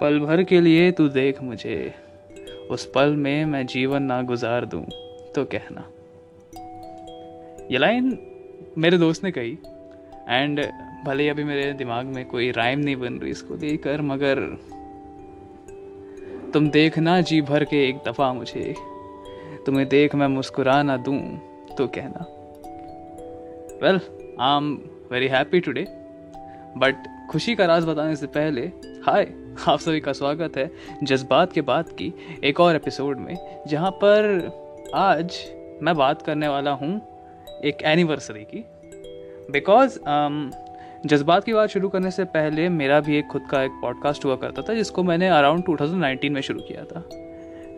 पल भर के लिए तू देख मुझे। उस पल में मैं जीवन ना गुजार दूँ तो कहना। ये लाइन मेरे दोस्त ने कही एंड भले अभी मेरे दिमाग में कोई राइम नहीं बन रही इसको लेकर मगर तुम देखना जी भर के एक दफ़ा मुझे। तुम्हें देख मैं मुस्कुरा ना दूँ तो कहना। Well I am very happy today but खुशी का राज बताने से पहले हाय आप सभी का स्वागत है जज्बात के बाद की एक और एपिसोड में जहाँ पर आज मैं बात करने वाला हूँ एक एनिवर्सरी की। बिकॉज़ um, जज्बात की बात शुरू करने से पहले मेरा भी एक खुद का एक पॉडकास्ट हुआ करता था जिसको मैंने अराउंड 2019 में शुरू किया था।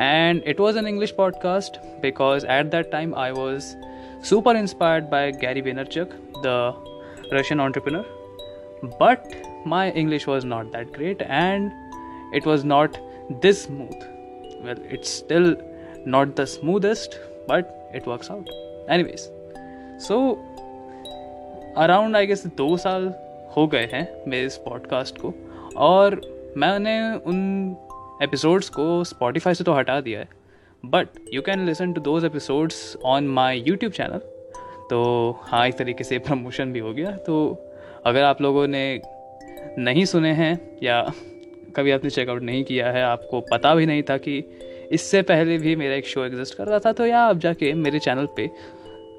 And it was an English podcast because at that time I was super inspired by Gary Vaynerchuk the Russian entrepreneur but my english was not that great and it was not this smooth. Well, it's still not the smoothest, but it works out. Anyways, so around I guess दो साल हो गए हैं मेरे इस podcast को और मैंने उन एपिसोड्स को स्पॉटिफाई से तो हटा दिया है but you can listen to those episodes on my YouTube channel तो हाँ एक तरीके से प्रमोशन भी हो गया। तो अगर आप लोगों ने नहीं सुने हैं या कभी आपने चेकआउट नहीं किया है, आपको पता भी नहीं था कि इससे पहले भी मेरा एक शो एग्जिस्ट कर रहा था तो या आप जाके मेरे चैनल पे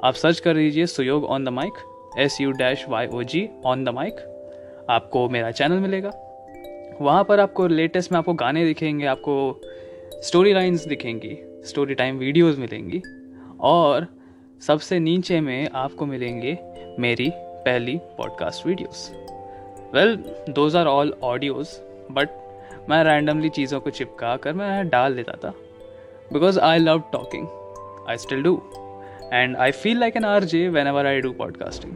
आप सर्च कर लीजिए Suyog on the mic S U dash Y O G on the mic आपको मेरा चैनल मिलेगा। वहाँ पर आपको लेटेस्ट में आपको गाने दिखेंगे, आपको स्टोरी लाइन्स दिखेंगी स्टोरी टाइम वीडियोज़ मिलेंगी और सबसे नीचे में आपको मिलेंगे मेरी पहली podcast videos well those are all audios but मैं रैंडमली चीज़ों को चिपका कर मैं डाल देता था। Because I love talking I still do and I feel like an R J whenever I do podcasting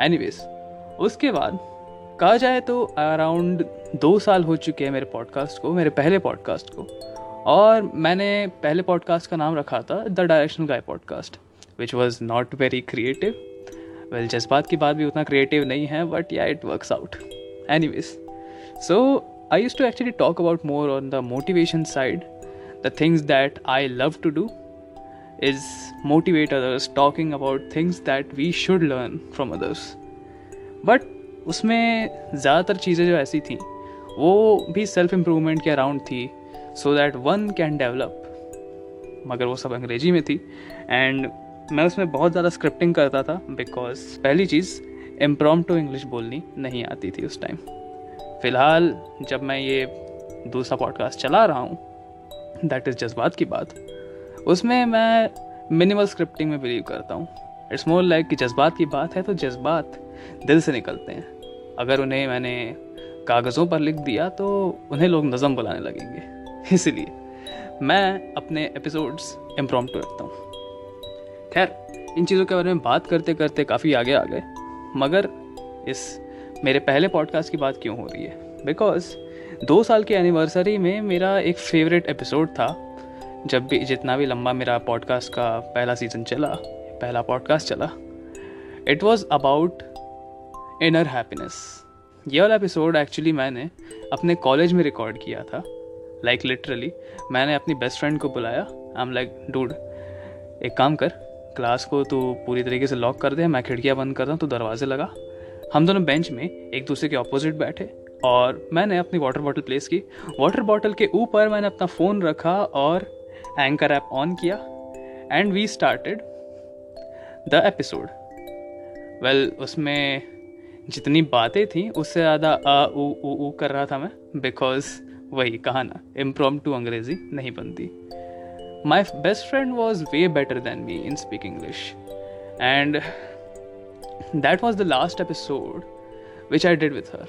anyways उसके बाद, कहा जाए तो अराउंड दो साल हो चुके हैं मेरे पॉडकास्ट को, मेरे पहले पॉडकास्ट को। और मैंने पहले पॉडकास्ट का नाम रखा था the directional guy podcast which was not very creative well जज्बात की बात भी उतना क्रिएटिव नहीं है but yeah it works out anyways so I used to actually talk about more on the motivation side the things that I love to do is motivate others talking about things that we should learn from others but उसमें ज़्यादातर चीज़ें जो ऐसी थी, वो भी self improvement के around थी so that one can develop मगर वो सब अंग्रेज़ी में थी एंड मैं उसमें बहुत ज़्यादा स्क्रिप्टिंग करता था बिकॉज़ पहली चीज़ इम्प्रॉम टू इंग्लिश बोलनी नहीं आती थी उस टाइम फ़िलहाल, जब मैं ये दूसरा पॉडकास्ट चला रहा हूँ दैट इज़ जज्बात की बात, उसमें मैं मिनिमल स्क्रिप्टिंग में बिलीव करता हूँ. इट्स मोर लाइक कि जज्बात की बात है तो जज्बात दिल से निकलते हैं. अगर उन्हें मैंने कागज़ों पर लिख दिया तो उन्हें लोग नज़म बुलाने लगेंगे. इसलिए, मैं अपने एपिसोड्स इम्प्रॉम रखता हूँ. खैर, इन चीज़ों के बारे में बात करते करते काफ़ी आगे आ गए। मगर इस मेरे पहले पॉडकास्ट की बात क्यों हो रही है? बिकॉज़ दो साल की एनिवर्सरी में मेरा एक फेवरेट एपिसोड था। जब भी, जितना भी लंबा मेरा पॉडकास्ट का पहला सीज़न चला, पहला पॉडकास्ट चला it was about inner happiness ये वाला एपिसोड एक्चुअली मैंने अपने कॉलेज में रिकॉर्ड किया था। लाइक like लिटरली मैंने अपनी बेस्ट फ्रेंड को बुलाया। आई एम लाइक डूड एक काम कर क्लास को तो पूरी तरीके से लॉक कर दे, मैं खिड़कियाँ बंद कर रहा हूँ तो दरवाजे लगा। हम दोनों बेंच में एक दूसरे के ऑपोजिट बैठे और मैंने अपनी वाटर बॉटल प्लेस की। वाटर बॉटल के ऊपर मैंने अपना फ़ोन रखा और एंकर ऐप ऑन किया and we started the episode well उसमें जितनी बातें थी, उससे ज़्यादा अ ऊ उ उ कर रहा था मैं बिकॉज़ वही कहा ना इम्प्रोम टू अंग्रेज़ी नहीं बनती। My best friend was way better than me in speak english and that was the last episode which i did with her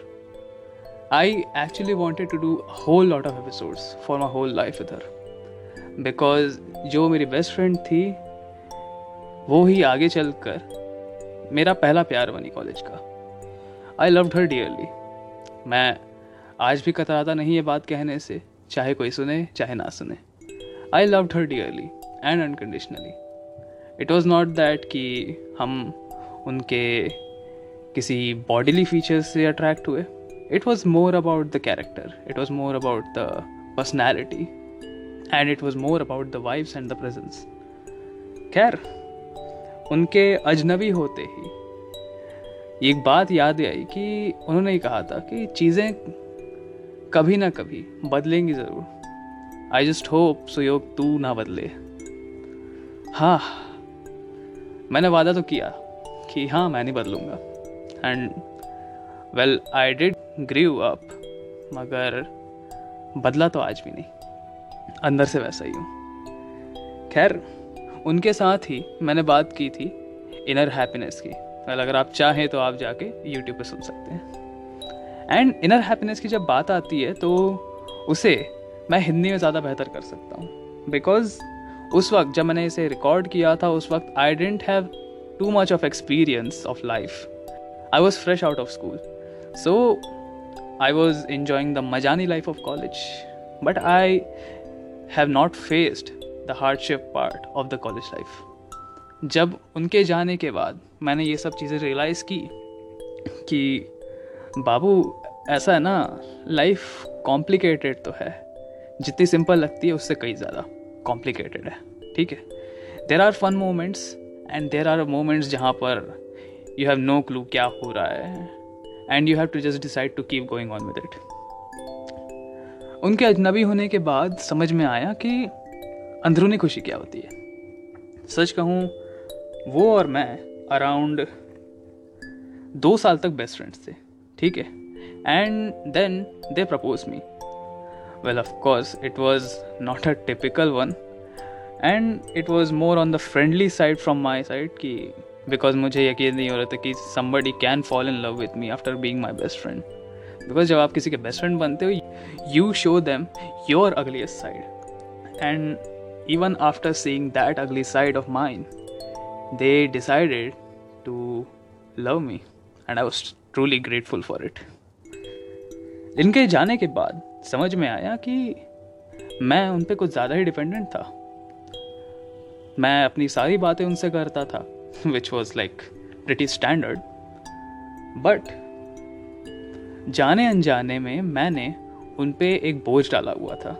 i actually wanted to do a whole lot of episodes for my whole life with her because जो मेरी best friend थी वो ही आगे चलकर मेरा पहला प्यार बनी कॉलेज का आई लव्ड हर डियरली मैं आज भी कतराता नहीं ये बात कहने से चाहे कोई सुने चाहे ना सुने I loved her dearly and unconditionally it was not that कि हम उनके किसी बॉडीली फीचर्स से अट्रैक्ट हुए. It was more about the character it was more about the personality and it was more about the vibes and the presence. खैर, उनके अजनबी होते ही एक बात याद आई कि उन्होंने कहा था कि चीज़ें कभी ना कभी बदलेंगी ज़रूर। आई जस्ट होप सुयोग तू ना बदले। हाँ मैंने वादा तो किया कि हाँ मैं नहीं बदलूँगा। And well I did grew up मगर बदला तो आज भी नहीं। अंदर से वैसा ही हूँ। खैर, उनके साथ ही मैंने बात की थी इनर हैप्पीनेस की। वेल अगर आप चाहें तो आप जाके यूट्यूब पर सुन सकते हैं। एंड इनर हैप्पीनेस की जब बात आती है तो उसे मैं हिंदी में ज़्यादा बेहतर कर सकता हूँ। बिकॉज़ उस वक्त जब मैंने इसे रिकॉर्ड किया था, उस वक्त I didn't have too much of experience of life I was fresh out of school so I was enjoying the मजानी life of college but I have not faced the hardship part of the college life जब उनके जाने के बाद मैंने ये सब चीज़ें realise की कि, बाबू, ऐसा है ना लाइफ कॉम्प्लिकेटेड तो है. जितनी सिंपल लगती है उससे कई ज़्यादा कॉम्प्लिकेटेड है। ठीक है? There are fun moments and there are moments जहाँ पर यू हैव नो क्लू क्या हो रहा है and you have to just decide to keep going on with it उनके अजनबी होने के बाद समझ में आया कि अंदरूनी खुशी क्या होती है। सच कहूँ, वो और मैं अराउंड दो साल तक बेस्ट फ्रेंड्स थे। ठीक है? And then they propose me well, of course, it was not a typical one. And it was more on the friendly side from my side कि बिकॉज़ मुझे यकीन नहीं हो रहा था कि somebody can fall in love with me after being my best friend because जब आप किसी के बेस्ट फ्रेंड बनते हो you show them your ugliest side and even after seeing that ugly side of mind they decided to love me and I was truly grateful for it इनके जाने के बाद समझ में आया कि मैं उन पर कुछ ज़्यादा ही डिपेंडेंट था। मैं अपनी सारी बातें उनसे करता था which was like pretty standard but जाने अनजाने में मैंने उन पे एक बोझ डाला हुआ था,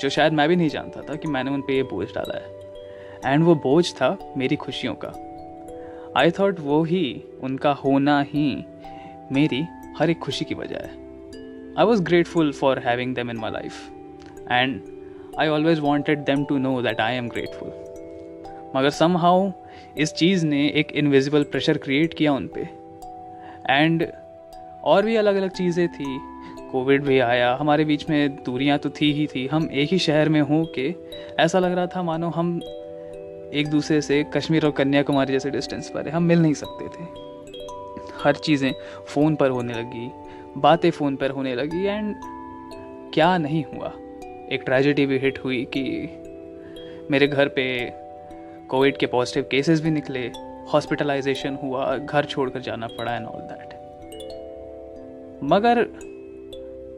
जो शायद मैं भी नहीं जानता था कि मैंने उन पे ये बोझ डाला है। एंड वो बोझ था मेरी खुशियों का। आई थॉट वो ही उनका होना ही मेरी हर एक खुशी की वजह है। I was grateful for having them in my life, and I always wanted them to know that I am grateful. मगर somehow इस चीज़ ने एक इनविजिबल प्रेशर क्रिएट किया उन पर एंड और भी अलग अलग चीज़ें थी। कोविड भी आया। हमारे बीच में दूरियाँ तो थी ही थी। हम एक ही शहर में हों के ऐसा लग रहा था मानो हम एक दूसरे से कश्मीर और कन्याकुमारी जैसे डिस्टेंस पर है। हम मिल नहीं सकते थे। हर चीज़ें फ़ोन पर होने लगी। बातें फ़ोन पर होने लगी एंड क्या नहीं हुआ? एक ट्रेजेडी भी हिट हुई कि मेरे घर पे कोविड के पॉजिटिव केसेस भी निकले हॉस्पिटलाइजेशन हुआ, घर छोड़कर जाना पड़ा एंड ऑल दैट मगर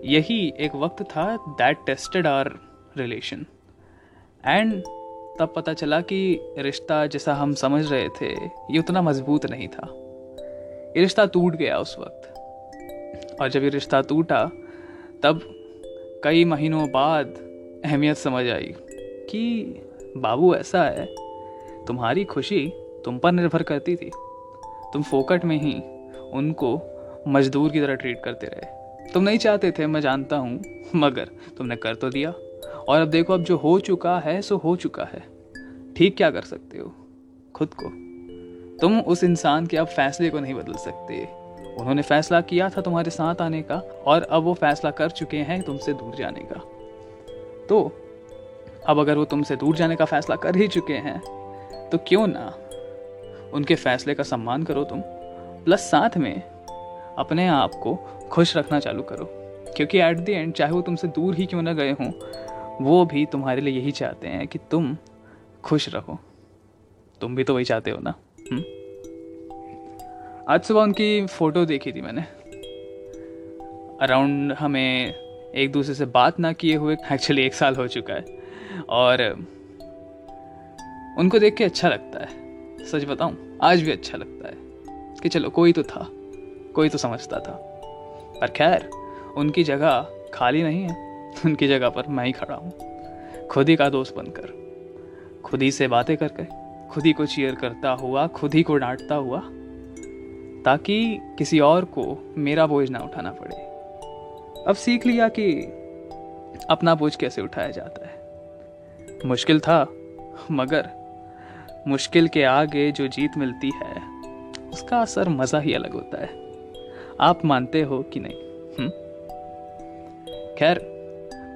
यही एक वक्त था that tested our relation and तब पता चला कि रिश्ता जैसा हम समझ रहे थे, ये उतना मज़बूत नहीं था. ये रिश्ता टूट गया उस वक्त. और जब ये रिश्ता टूटा, तब कई महीनों बाद अहमियत समझ आई कि बाबू ऐसा है, तुम्हारी खुशी तुम पर निर्भर करती थी। तुम फोकट में ही उनको मजदूर की तरह ट्रीट करते रहे। तुम नहीं चाहते थे, मैं जानता हूँ, मगर तुमने कर तो दिया। और अब देखो, अब जो हो चुका है, सो हो चुका है। ठीक क्या कर सकते हो? खुद को। तुम उस इंसान के अब फैसले को नहीं बदल सकते। उन्होंने फैसला किया था तुम्हारे साथ आने का, और अब वो फैसला कर चुके हैं तुमसे दूर जाने का। तो अब अगर वो तुमसे दूर जाने का फैसला कर ही चुके हैं तो क्यों ना उनके फैसले का सम्मान करो तुम प्लस साथ में अपने आप को खुश रखना चालू करो। क्योंकि एट द एंड चाहे वो तुमसे दूर ही क्यों ना गए हों, वो भी तुम्हारे लिए यही चाहते हैं कि तुम खुश रहो। तुम भी तो वही चाहते हो ना हुँ? आज सुबह उनकी फ़ोटो देखी थी मैंने। अराउंड हमें एक दूसरे से बात ना किए हुए एक्चुअली एक साल हो चुका है। और उनको देख के अच्छा लगता है। सच बताऊँ, आज भी अच्छा लगता है कि चलो, कोई तो था, कोई तो समझता था। पर खैर, उनकी जगह खाली नहीं है। उनकी जगह पर मैं ही खड़ा हूँ। खुद ही का दोस्त बनकर, खुद ही से बातें करके, खुद ही को चीयर करता हुआ, खुद ही को डांटता हुआ ताकि किसी और को मेरा बोझ ना उठाना पड़े। अब सीख लिया कि अपना बोझ कैसे उठाया जाता है। मुश्किल था, मगर मुश्किल के आगे जो जीत मिलती है, उसका असर मज़ा ही अलग होता है। आप मानते हो कि नहीं हम्म? खैर,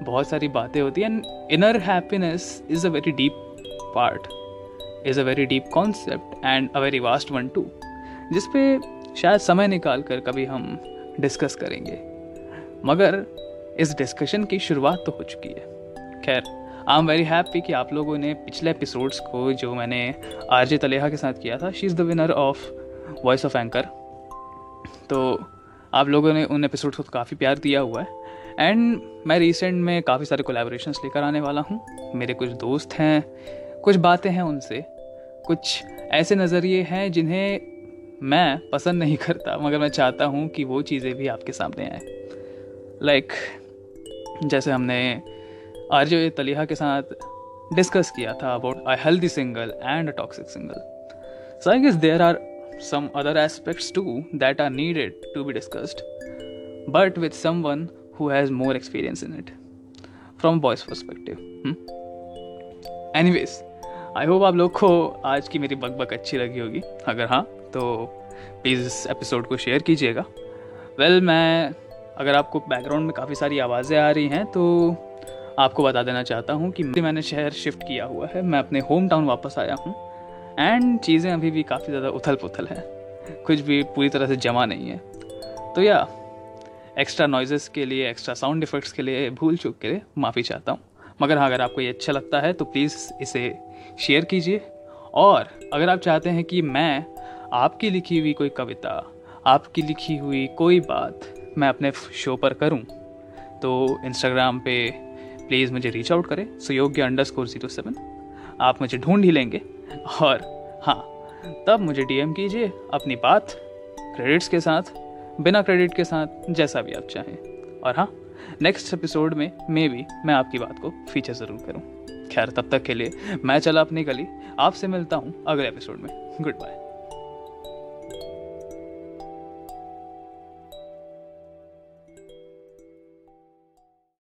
बहुत सारी बातें होती हैं। Inner happiness is a very deep part is a very deep concept and a very vast one too जिसपे शायद समय निकाल कर कभी हम डिस्कस करेंगे। मगर इस डिस्कशन की शुरुआत तो हो चुकी है। खैर आई एम वेरी हैप्पी कि आप लोगों ने पिछले एपिसोड्स को जो मैंने आर जे तलेहा के साथ किया था she is the winner of voice of anchor तो आप लोगों ने उन एपिसोड्स को काफ़ी प्यार दिया हुआ है। एंड मैं रिसेंट में काफ़ी सारे कोलेबोरेशंस लेकर आने वाला हूँ। मेरे कुछ दोस्त हैं, कुछ बातें हैं उनसे, कुछ ऐसे नज़रिए हैं जिन्हें मैं पसंद नहीं करता मगर मैं चाहता हूँ कि वो चीज़ें भी आपके सामने आए। लाइक like, जैसे हमने आर्ज तलीहा के साथ डिस्कस किया था about I healthy single and a toxic single so I guess there are some other aspects to that are needed to be discussed but with someone who has more experience in it from boys perspective anyways I hope आप लोग को आज की मेरी बकबक अच्छी लगी होगी। अगर हाँ तो प्लीज़ इस एपिसोड को शेयर कीजिएगा। वेल well, मैं अगर आपको बैकग्राउंड में काफ़ी सारी आवाज़ें आ रही हैं तो आपको बता देना चाहता हूँ कि मैंने शहर शिफ्ट किया हुआ है। मैं अपने होम टाउन वापस आया हूँ। एंड चीज़ें अभी भी काफ़ी ज़्यादा उथल पुथल है। कुछ भी पूरी तरह से जमा नहीं है। तो या एक्स्ट्रा नॉइजेस के लिए एक्स्ट्रा साउंड इफेक्ट्स के लिए भूल चूक के लिए माफ़ी चाहता हूँ। मगर हाँ अगर आपको ये अच्छा लगता है तो प्लीज़ इसे शेयर कीजिए। और अगर आप चाहते हैं कि मैं आपकी लिखी हुई कोई कविता, आपकी लिखी हुई कोई बात मैं अपने शो पर करूँ? तो इंस्टाग्राम पे प्लीज़ मुझे रीच आउट करें सुयोग्य अंडर स्कोर ज़ीरो सेवन आप मुझे ढूंढ ही लेंगे। और हाँ तब मुझे डीएम कीजिए अपनी बात क्रेडिट्स के साथ, बिना क्रेडिट के साथ, जैसा भी आप चाहें। और हाँ नेक्स्ट एपिसोड में मे भी, मैं आपकी बात को फीचर ज़रूर करूँ। खैर, तब तक के लिए मैं चला अपनी गली। आपसे मिलता हूँ अगले एपिसोड में। Good bye